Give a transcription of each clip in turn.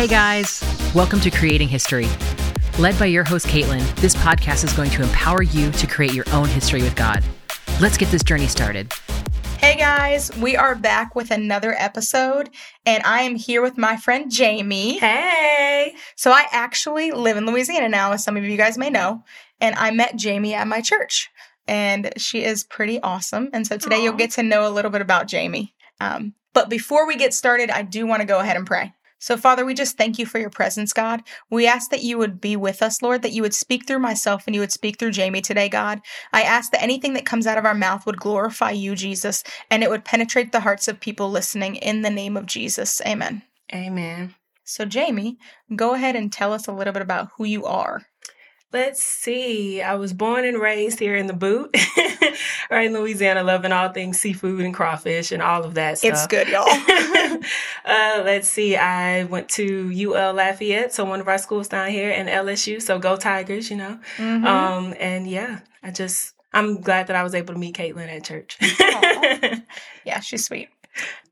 Hey guys, welcome to Creating History. Led by your host, Caitlin, this podcast is going to empower you to create your own history with God. Let's get this journey started. Hey guys, we are back with another episode, and I am here with my friend Jamie. Hey! So, I actually live in Louisiana now, as some of you guys may know, and I met Jamie at my church, and she is pretty awesome. And so, today Aw. you'll get to know a little bit about Jamie. Um, but before we get started, I do want to go ahead and pray. So, Father, we just thank you for your presence, God. We ask that you would be with us, Lord, that you would speak through myself and you would speak through Jamie today, God. I ask that anything that comes out of our mouth would glorify you, Jesus, and it would penetrate the hearts of people listening in the name of Jesus. Amen. Amen. So, Jamie, go ahead and tell us a little bit about who you are. Let's see. I was born and raised here in the boot, right in Louisiana, loving all things seafood and crawfish and all of that stuff. It's good, y'all. uh, let's see. I went to UL Lafayette, so one of our schools down here, and LSU. So go Tigers, you know. Mhm. Um, and yeah, I just I'm glad that I was able to meet Caitlin at church. Yeah, she's sweet.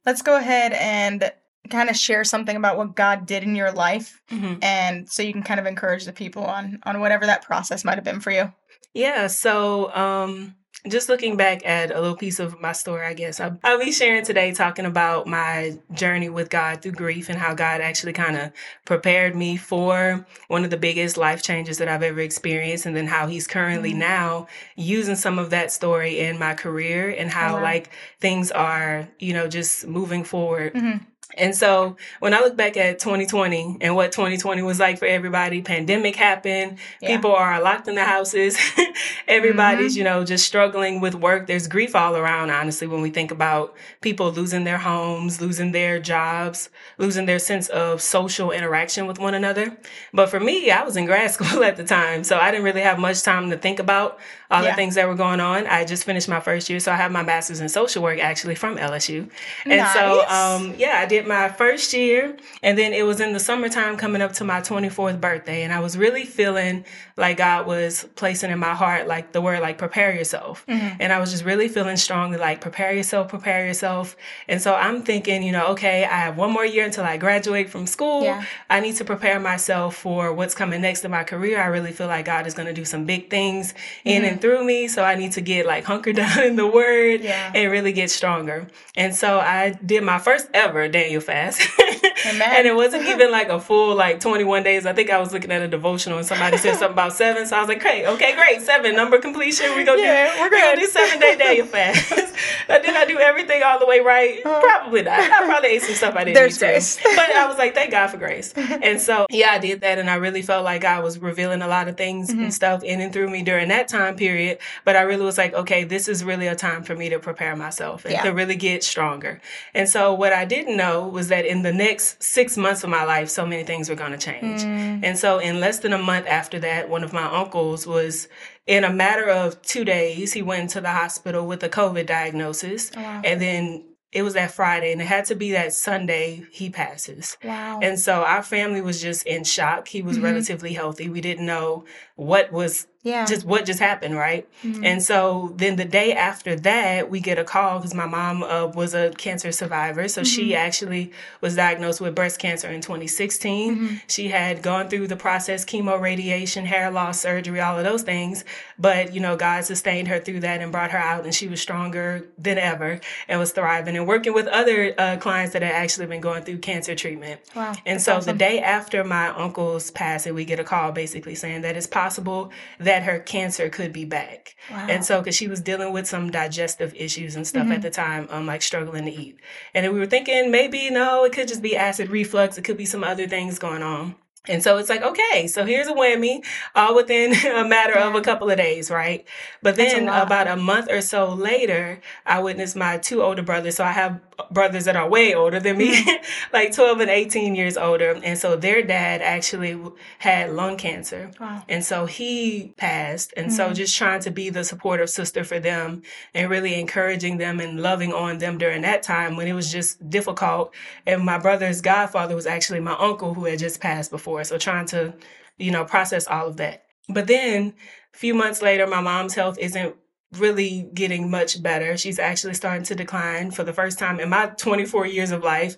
Let's go ahead and kind of share something about what God did in your life Mhm. and so you can kind of encourage the people on on whatever that process might have been for you. Yeah, so um just looking back at a little piece of my story, I guess I'll, I'll be sharing today talking about my journey with God through grief and how God actually kind of prepared me for one of the biggest life changes that I've ever experienced, and then how He's currently Mhm. now using some of that story in my career and how wow. like things are, you know, just moving forward. Mhm. And so when I look back at 2020 and what 2020 was like for everybody, pandemic happened, Yeah. people are locked in the houses, everybody's, mm-hmm. you know, just struggling with work. There's grief all around, honestly, when we think about people losing their homes, losing their jobs, losing their sense of social interaction with one another. But for me, I was in grad school at the time, so I didn't really have much time to think about all Yeah. the things that were going on. I just finished my first year, so I have my master's in social work actually from LSU. And so, um, yeah, I did my first year, and then it was in the summertime coming up to my 24th birthday, and I was really feeling like God was placing in my heart, like the word, like prepare yourself. Mhm. And I was just really feeling strongly, like prepare yourself, prepare yourself. And so I'm thinking, you know, okay, I have one more year until I graduate from school. Yeah. I need to prepare myself for what's coming next in my career. I really feel like God is going to do some big things in Mhm. Through me. So I need to get like hunkered down in the word Yeah. and really get stronger. And so I did my first ever Daniel fast. Amen. and it wasn't even like a full like 21 days. I think I was looking at a devotional and somebody said something about seven. So I was like, great, okay, great. Seven, number completion. We're going to Yeah, do, we're gonna do seven day Daniel fast. Uh, Did I do everything all the way right? Uh, Probably not. I probably ate some stuff I didn't There's to. grace. But I was like, thank God for grace. And so, yeah, I did that. And I really felt like God was revealing a lot of things Mhm. and stuff in and through me during that time period. But I really was like, okay, this is really a time for me to prepare myself and Yeah. to really get stronger. And so, what I didn't know was that in the next six months of my life, so many things were going to change. Mm. And so, in less than a month after that, one of my uncles was in a matter of two days, he went to the hospital with a COVID diagnosis. Oh, wow. And then it was that Friday, and it had to be that Sunday he passes. Wow. And so our family was just in shock. He was Mhm. relatively healthy. We didn't know what was yeah. just what just happened, right? Mhm. And so then the day after that, we get a call because my mom uh, was a cancer survivor. So she Mhm. actually was diagnosed with breast cancer in 2016. Mhm. She had gone through the process chemo, radiation, hair loss, surgery, all of those things. But, you know, God sustained her through that and brought her out, and she was stronger than ever and was thriving and working with other uh, clients that had actually been going through cancer treatment. wow. And That's so awesome. the day after my uncle's passing, we get a call basically saying that it's possible that her cancer could be back. Wow. And so, because she was dealing with some digestive issues and stuff Mhm. at the time, um, like struggling to eat. And then we were thinking maybe, no, it could just be acid reflux. It could be some other things going on. And so it's like, okay, so here's a whammy, all within a matter of a couple of days, right? But That's a then about a month or so later, I witnessed my two older brothers. So I have brothers that are way older than me, Mm-hmm. like 12 and 18 years older. And so their dad actually had lung cancer. wow. And so he passed. And so Mhm. just trying to be the supportive sister for them and really encouraging them and loving on them during that time when it was just difficult. And my brother's godfather was actually my uncle who had just passed before. So trying to, you know, process all of that. But then a few months later, my mom's health isn't really getting much better. She's actually starting to decline for the first time in my 24 years of life.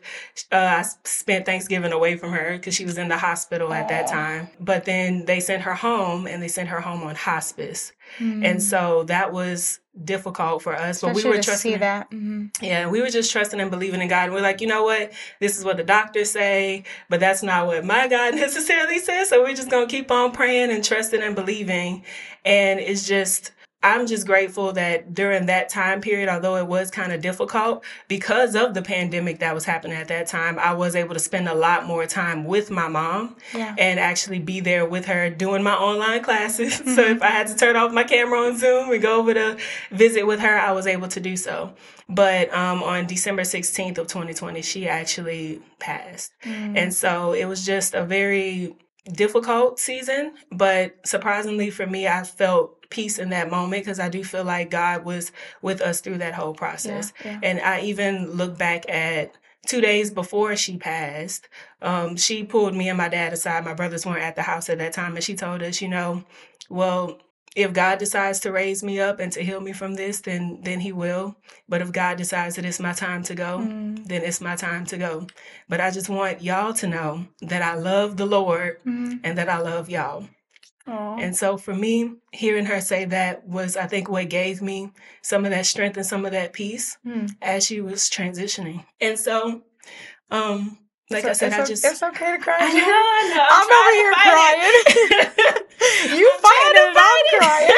Uh, I spent Thanksgiving away from her because she was in the hospital at that time. But then they sent her home and they sent her home on hospice. Mm. And so that was difficult for us, but we were trusting that. Mm-hmm. Yeah, we were just trusting and believing in God. And we're like, you know what? This is what the doctors say, but that's not what my God necessarily says. So we're just gonna keep on praying and trusting and believing. And it's just I'm just grateful that during that time period, although it was kind of difficult because of the pandemic that was happening at that time, I was able to spend a lot more time with my mom yeah. and actually be there with her doing my online classes. Mm-hmm. so if I had to turn off my camera on Zoom and go over to visit with her, I was able to do so. But um, on December 16th of 2020, she actually passed. Mm. And so it was just a very difficult season, but surprisingly for me, I felt peace in that moment because I do feel like God was with us through that whole process. Yeah, yeah. And I even look back at two days before she passed, um, she pulled me and my dad aside. My brothers weren't at the house at that time, and she told us, you know, well, if God decides to raise me up and to heal me from this, then then He will. But if God decides that it's my time to go, mm. then it's my time to go. But I just want y'all to know that I love the Lord mm. and that I love y'all. Aww. And so for me, hearing her say that was, I think, what gave me some of that strength and some of that peace mm. as she was transitioning. And so, um, like I said, I just it's okay to cry. I know, I know. I'm, I'm over here crying. you fight it, I'm crying.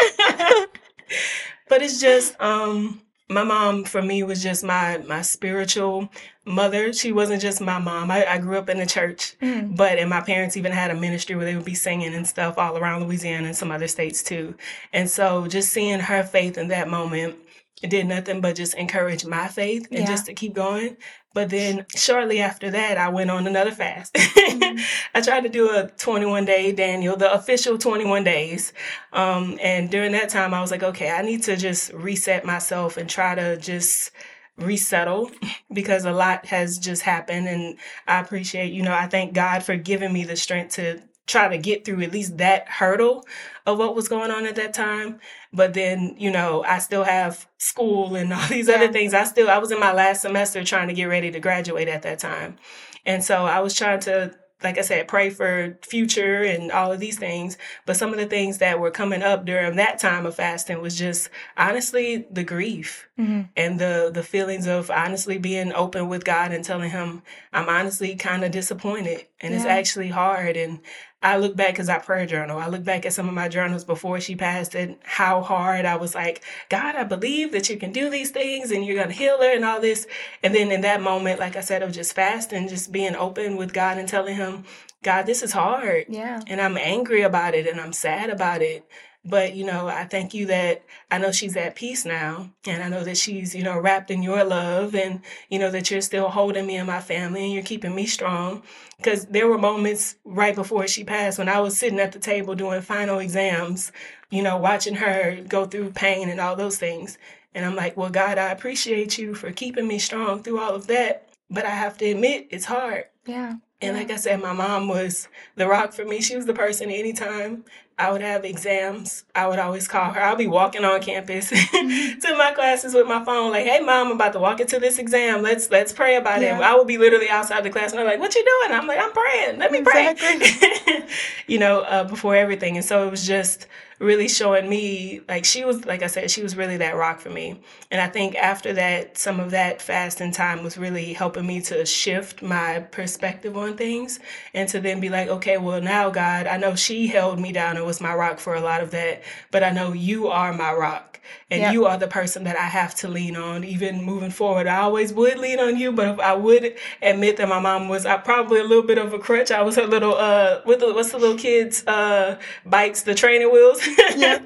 but it's just um my mom for me was just my my spiritual mother. She wasn't just my mom. I, I grew up in the church, mm. but and my parents even had a ministry where they would be singing and stuff all around Louisiana and some other states too. And so just seeing her faith in that moment it did nothing but just encourage my faith and yeah. just to keep going. But then shortly after that, I went on another fast. mm-hmm. I tried to do a 21 day Daniel, the official 21 days. Um, and during that time, I was like, okay, I need to just reset myself and try to just resettle because a lot has just happened. And I appreciate, you know, I thank God for giving me the strength to try to get through at least that hurdle of what was going on at that time. But then, you know, I still have school and all these yeah. other things. I still, I was in my last semester trying to get ready to graduate at that time. And so I was trying to like I said, pray for future and all of these things. But some of the things that were coming up during that time of fasting was just honestly the grief mm-hmm. and the the feelings of honestly being open with God and telling Him I'm honestly kind of disappointed and yeah. it's actually hard. And I look back because I prayer journal. I look back at some of my journals before she passed and how hard I was like, God, I believe that you can do these things and you're going to heal her and all this. And then in that moment, like I said, of just fasting, just being open with God and telling him, God, this is hard. Yeah. And I'm angry about it and I'm sad about it. But, you know, I thank you that I know she's at peace now. And I know that she's, you know, wrapped in your love and, you know, that you're still holding me and my family and you're keeping me strong. Because there were moments right before she passed when I was sitting at the table doing final exams, you know, watching her go through pain and all those things. And I'm like, well, God, I appreciate you for keeping me strong through all of that. But I have to admit, it's hard. Yeah. And like I said, my mom was the rock for me. She was the person anytime I would have exams, I would always call her. I'll be walking on campus to my classes with my phone, like, "Hey, mom, I'm about to walk into this exam. Let's let's pray about yeah. it." I would be literally outside the class, and I'm like, "What you doing?" I'm like, "I'm praying. Let me exactly. pray." you know, uh, before everything, and so it was just really showing me like she was like I said she was really that rock for me and I think after that some of that fasting time was really helping me to shift my perspective on things and to then be like okay well now God I know she held me down and was my rock for a lot of that but I know you are my rock and yep. you are the person that I have to lean on even moving forward. I always would lean on you, but I would admit that my mom was I probably a little bit of a crutch. I was her little uh with the what's the little kids uh bikes, the training wheels. Yeah.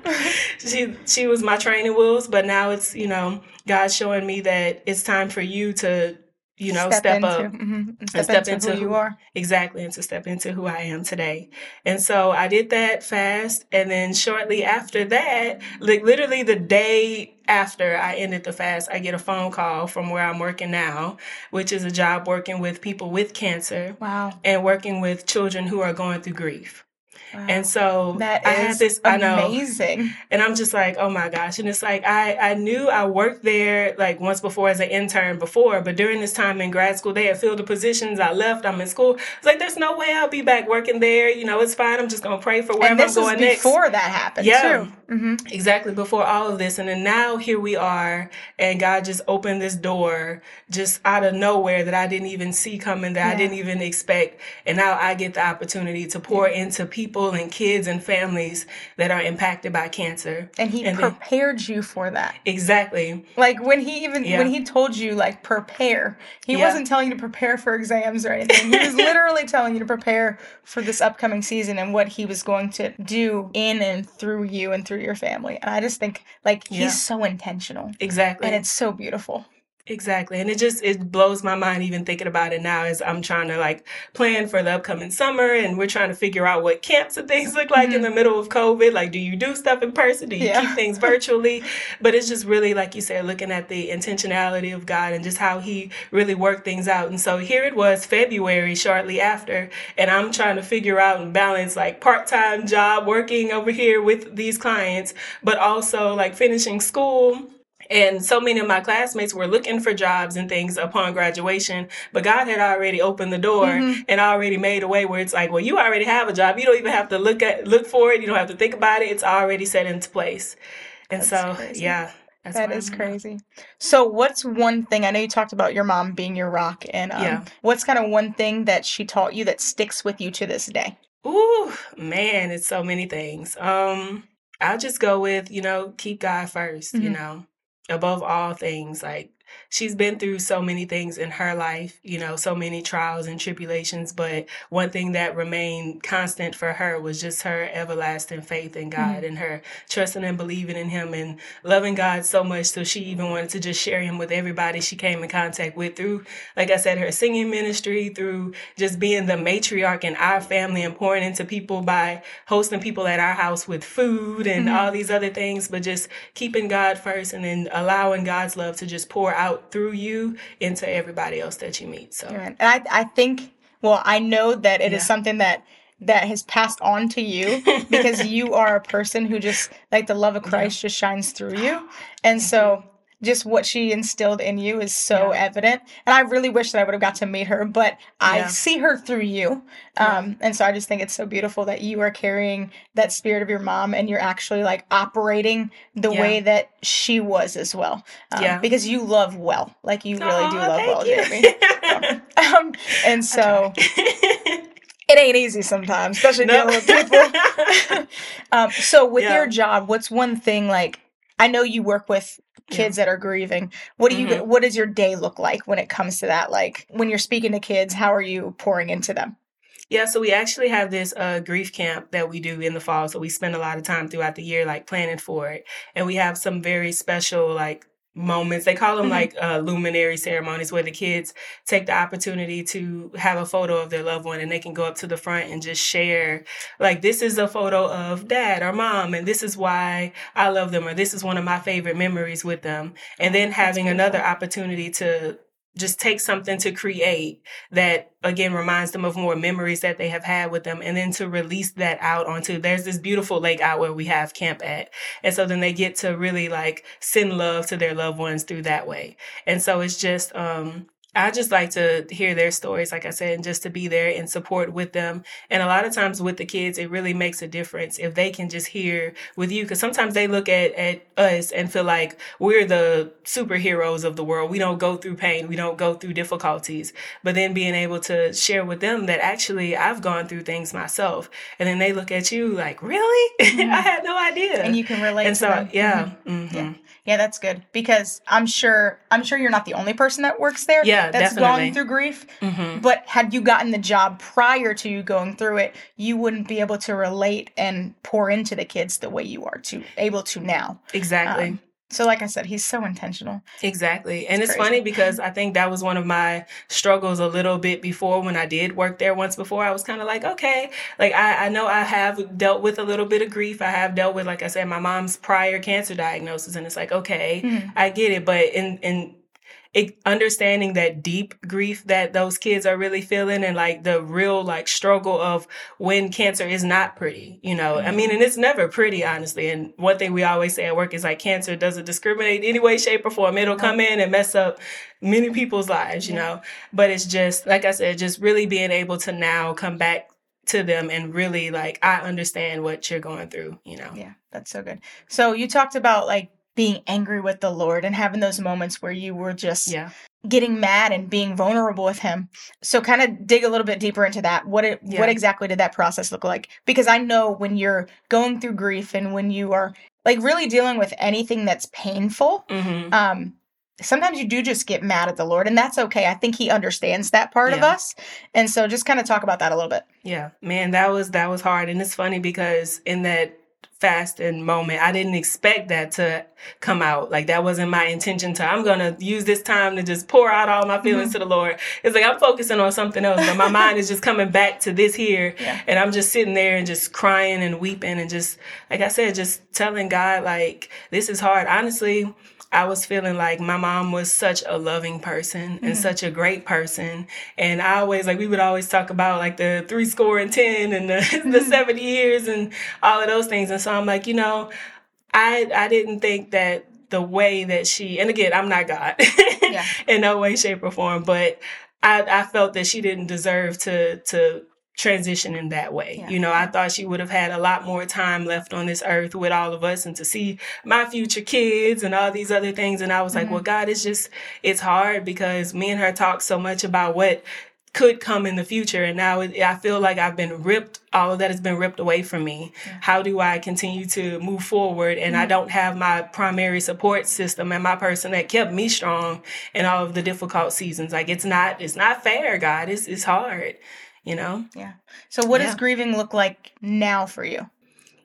she she was my training wheels, but now it's, you know, God's showing me that it's time for you to you know, step, step into, up mm-hmm, and step, step into, into, who you are. Exactly, and to step into who I am today. And so I did that fast. And then shortly after that, like literally the day after I ended the fast, I get a phone call from where I'm working now, which is a job working with people with cancer. Wow. And working with children who are going through grief. Wow. And so that I had this amazing. I know, amazing. And I'm just like, oh my gosh. And it's like I, I knew I worked there like once before as an intern before, but during this time in grad school they had filled the positions. I left, I'm in school. It's like there's no way I'll be back working there. You know, it's fine. I'm just gonna pray for wherever I'm going next. Before that happened, yeah. too. Mm-hmm. Exactly before all of this. And then now here we are, and God just opened this door just out of nowhere that I didn't even see coming, that yeah. I didn't even expect. And now I get the opportunity to pour yeah. into people and kids and families that are impacted by cancer. And He and prepared you for that. Exactly. Like when He even, yeah. when He told you, like, prepare, He wasn't telling you to prepare for exams or anything. He was literally telling you to prepare for this upcoming season and what He was going to do in and through you and through your family. And I just think like he's yeah. so intentional. Exactly. And it's so beautiful. Exactly. And it just, it blows my mind even thinking about it now as I'm trying to like plan for the upcoming summer and we're trying to figure out what camps and things look like mm-hmm. in the middle of COVID. Like, do you do stuff in person? Do you yeah. keep things virtually? but it's just really, like you said, looking at the intentionality of God and just how he really worked things out. And so here it was February shortly after, and I'm trying to figure out and balance like part-time job working over here with these clients, but also like finishing school and so many of my classmates were looking for jobs and things upon graduation, but God had already opened the door mm-hmm. and already made a way where it's like, well, you already have a job. You don't even have to look at look for it. You don't have to think about it. It's already set into place. And That's so, crazy. yeah. That's that is crazy. So, what's one thing? I know you talked about your mom being your rock, and um, yeah. what's kind of one thing that she taught you that sticks with you to this day? Ooh, man, it's so many things. Um, I'll just go with you know keep God 1st mm-hmm. You know, above all things, like she's been through so many things in her life, you know, so many trials and tribulations. But one thing that remained constant for her was just her everlasting faith in God mm-hmm. and her trusting and believing in Him and loving God so much. So she even wanted to just share Him with everybody she came in contact with through, like I said, her singing ministry, through just being the matriarch in our family and pouring into people by hosting people at our house with food and mm-hmm. all these other things, but just keeping God first and then allowing God's love to just pour out through you into everybody else that you meet. So, and I, I think, well, I know that it yeah. is something that that has passed on to you because you are a person who just like the love of Christ yeah. just shines through you, and so mm-hmm. Just what she instilled in you is so yeah. evident. And I really wish that I would have got to meet her, but I yeah. see her through you. Um, yeah. And so I just think it's so beautiful that you are carrying that spirit of your mom and you're actually like operating the way that she was as well. Um, yeah. Because you love well. Like you really Aww, do love well, you. Jamie. um, and so. it ain't easy sometimes, especially dealing with people. um, so, with your job, what's one thing like I know you work with kids yeah. that are grieving. What do you mm-hmm. what does your day look like when it comes to that? Like when you're speaking to kids, how are you pouring into them? Yeah, so we actually have this uh, grief camp that we do in the fall. So we spend a lot of time throughout the year, like planning for it. And we have some very special, like moments. They call them mm-hmm. like uh, luminary ceremonies where the kids take the opportunity to have a photo of their loved one and they can go up to the front and just share like this is a photo of dad or mom and this is why I love them or this is one of my favorite memories with them. And then having another opportunity to just take something to create that again reminds them of more memories that they have had with them and then to release that out onto there's this beautiful lake out where we have camp at. And so then they get to really like send love to their loved ones through that way. And so it's just um I just like to hear their stories, like I said, and just to be there and support with them. And a lot of times with the kids, it really makes a difference if they can just hear with you. Cause sometimes they look at, at us and feel like we're the superheroes of the world. We don't go through pain. We don't go through difficulties. But then being able to share with them that actually I've gone through things myself. And then they look at you like, really? Mm-hmm. I had no idea. And you can relate. And so, them. yeah. Mm-hmm. Mm-hmm. Yeah. Yeah, that's good because I'm sure I'm sure you're not the only person that works there. Yeah, that's definitely. gone through grief. Mm-hmm. But had you gotten the job prior to you going through it, you wouldn't be able to relate and pour into the kids the way you are to able to now. Exactly. Um, so, like I said, he's so intentional. Exactly. And it's, it's funny because I think that was one of my struggles a little bit before when I did work there once before. I was kind of like, okay, like I, I know I have dealt with a little bit of grief. I have dealt with, like I said, my mom's prior cancer diagnosis. And it's like, okay, mm-hmm. I get it. But in, in, it, understanding that deep grief that those kids are really feeling and like the real like struggle of when cancer is not pretty, you know. Mm-hmm. I mean, and it's never pretty, honestly. And one thing we always say at work is like cancer doesn't discriminate any way, shape, or form. It'll come in and mess up many people's lives, you yeah. know. But it's just like I said, just really being able to now come back to them and really like I understand what you're going through, you know. Yeah, that's so good. So you talked about like being angry with the Lord and having those moments where you were just yeah. getting mad and being vulnerable with him. So kind of dig a little bit deeper into that. What it, yeah. what exactly did that process look like? Because I know when you're going through grief and when you are like really dealing with anything that's painful, mm-hmm. um sometimes you do just get mad at the Lord, and that's okay. I think He understands that part yeah. of us, and so just kind of talk about that a little bit. Yeah, man, that was that was hard, and it's funny because in that fast and moment, I didn't expect that to come out. Like that wasn't my intention to. I'm gonna use this time to just pour out all my feelings mm-hmm. to the Lord. It's like I'm focusing on something else, but my mind is just coming back to this here, yeah. and I'm just sitting there and just crying and weeping and just like I said, just telling God like this is hard. Honestly I was feeling like my mom was such a loving person and mm-hmm. such a great person. And I always, like, we would always talk about like the three score and 10 and the, mm-hmm. the 70 years and all of those things. And so I'm like, you know, I, I didn't think that the way that she, and again, I'm not God yeah. in no way, shape or form, but I, I felt that she didn't deserve to, to transition in that way. Yeah. You know, I thought she would have had a lot more time left on this earth with all of us and to see my future kids and all these other things. And I was mm-hmm. like, well, God, it's just, it's hard because me and her talk so much about what could come in the future. And now I feel like I've been ripped, all of that has been ripped away from me. Yeah. How do I continue to move forward? And mm-hmm. I don't have my primary support system and my person that kept me strong in all of the difficult seasons. Like it's not, it's not fair, God. It's, it's hard you know? Yeah. So what yeah. does grieving look like now for you?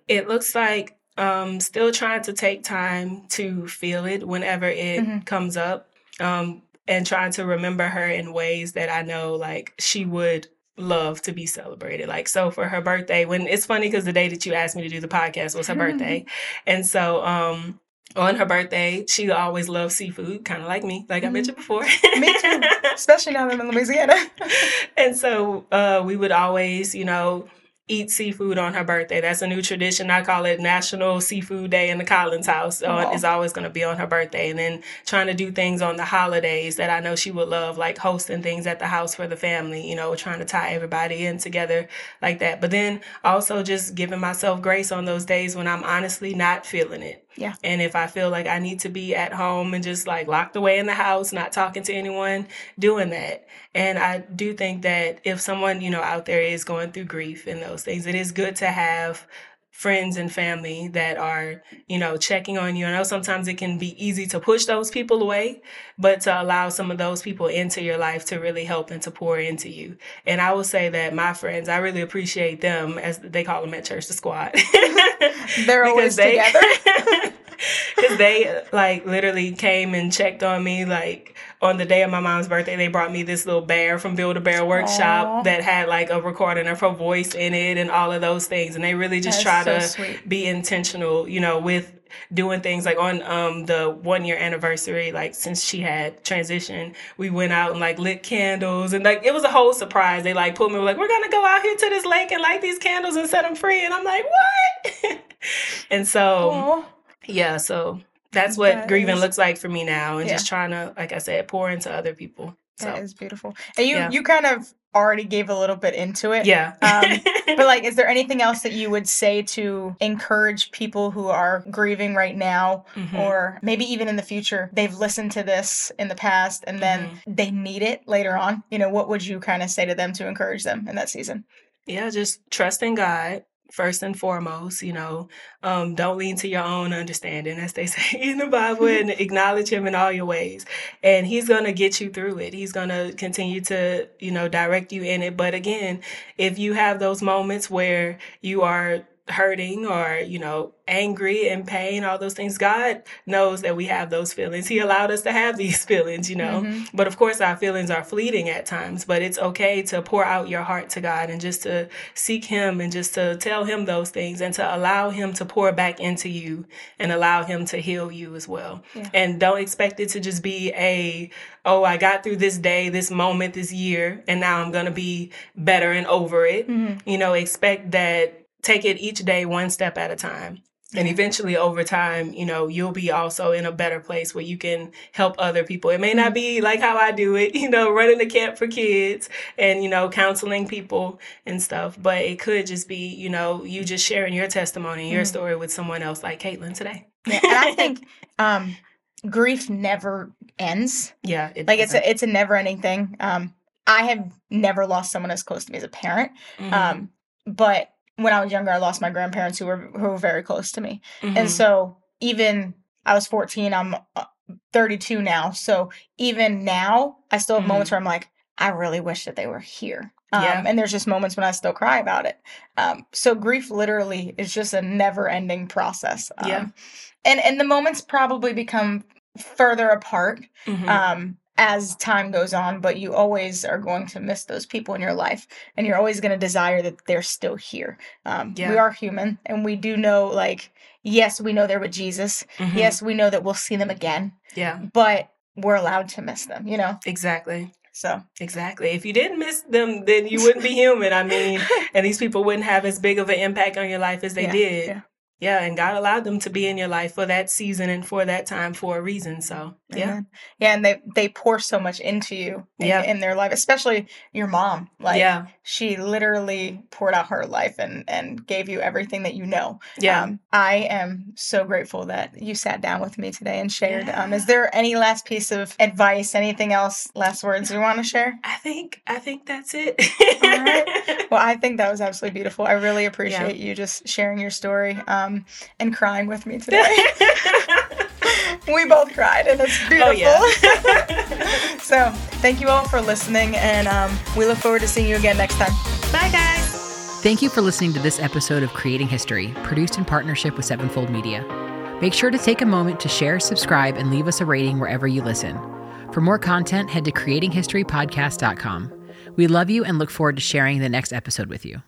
It looks like um still trying to take time to feel it whenever it mm-hmm. comes up. Um and trying to remember her in ways that I know like she would love to be celebrated. Like so for her birthday, when it's funny because the day that you asked me to do the podcast was her birthday. And so um on her birthday, she always loved seafood, kind of like me, like mm-hmm. I mentioned before. me too, especially now that I'm in Louisiana. and so uh, we would always, you know, eat seafood on her birthday. That's a new tradition. I call it National Seafood Day in the Collins house. Uh, it's always going to be on her birthday. And then trying to do things on the holidays that I know she would love, like hosting things at the house for the family, you know, trying to tie everybody in together like that. But then also just giving myself grace on those days when I'm honestly not feeling it. Yeah. And if I feel like I need to be at home and just like locked away in the house, not talking to anyone, doing that. And I do think that if someone, you know, out there is going through grief and those things, it is good to have friends and family that are, you know, checking on you. I know sometimes it can be easy to push those people away, but to allow some of those people into your life to really help and to pour into you. And I will say that my friends, I really appreciate them as they call them at church, the squad. They're always they, together. Because they like literally came and checked on me like on the day of my mom's birthday, they brought me this little bear from Build a Bear Workshop Aww. that had like a recording of her voice in it and all of those things. And they really just That's try so to sweet. be intentional, you know, with doing things like on um the one year anniversary like since she had transitioned we went out and like lit candles and like it was a whole surprise they like pulled me like we're gonna go out here to this lake and light these candles and set them free and i'm like what and so Aww. yeah so that's what that grieving is, looks like for me now and yeah. just trying to like i said pour into other people so. that is beautiful and you yeah. you kind of already gave a little bit into it yeah um, but like is there anything else that you would say to encourage people who are grieving right now mm-hmm. or maybe even in the future they've listened to this in the past and then mm-hmm. they need it later on you know what would you kind of say to them to encourage them in that season yeah just trust in god first and foremost, you know, um, don't lean to your own understanding, as they say in the Bible, and acknowledge him in all your ways. And he's going to get you through it. He's going to continue to, you know, direct you in it. But again, if you have those moments where you are hurting or, you know, angry and pain, all those things. God knows that we have those feelings. He allowed us to have these feelings, you know. Mm-hmm. But of course, our feelings are fleeting at times, but it's okay to pour out your heart to God and just to seek Him and just to tell Him those things and to allow Him to pour back into you and allow Him to heal you as well. Yeah. And don't expect it to just be a, oh, I got through this day, this moment, this year, and now I'm going to be better and over it. Mm-hmm. You know, expect that take it each day one step at a time. And eventually over time you know you'll be also in a better place where you can help other people. It may not be like how i do it you know running the camp for kids and you know counseling people and stuff but it could just be you know you just sharing your testimony your mm-hmm. story with someone else like caitlin today. Yeah, and i think um, grief never ends. Yeah it like it's a it's a never ending thing. Um, i have never lost someone as close to me as a parent. Mm-hmm. um, but when I was younger, I lost my grandparents who were who were very close to me, mm-hmm. and so even I was 14, I'm uh, 32 now. So even now, I still have mm-hmm. moments where I'm like, I really wish that they were here. Um, yeah. And there's just moments when I still cry about it. Um, so grief literally is just a never ending process. Um, yeah. And, and the moments probably become further apart. Mm-hmm. Um, as time goes on, but you always are going to miss those people in your life, and you're always going to desire that they're still here. Um, yeah. We are human, and we do know, like, yes, we know they're with Jesus. Mm-hmm. Yes, we know that we'll see them again. Yeah, but we're allowed to miss them. You know, exactly. So exactly, if you didn't miss them, then you wouldn't be human. I mean, and these people wouldn't have as big of an impact on your life as they yeah, did. Yeah. Yeah, and God allowed them to be in your life for that season and for that time for a reason. So yeah, mm-hmm. yeah, and they they pour so much into you in, yeah. in their life, especially your mom. Like, yeah, she literally poured out her life and and gave you everything that you know. Yeah, um, I am so grateful that you sat down with me today and shared. Yeah. Um, is there any last piece of advice? Anything else? Last words you want to share? I think I think that's it. All right. Well, I think that was absolutely beautiful. I really appreciate yeah. you just sharing your story. Um, um, and crying with me today. we both cried, and it's beautiful. Oh, yeah. so, thank you all for listening, and um, we look forward to seeing you again next time. Bye, guys. Thank you for listening to this episode of Creating History, produced in partnership with Sevenfold Media. Make sure to take a moment to share, subscribe, and leave us a rating wherever you listen. For more content, head to creatinghistorypodcast.com. We love you and look forward to sharing the next episode with you.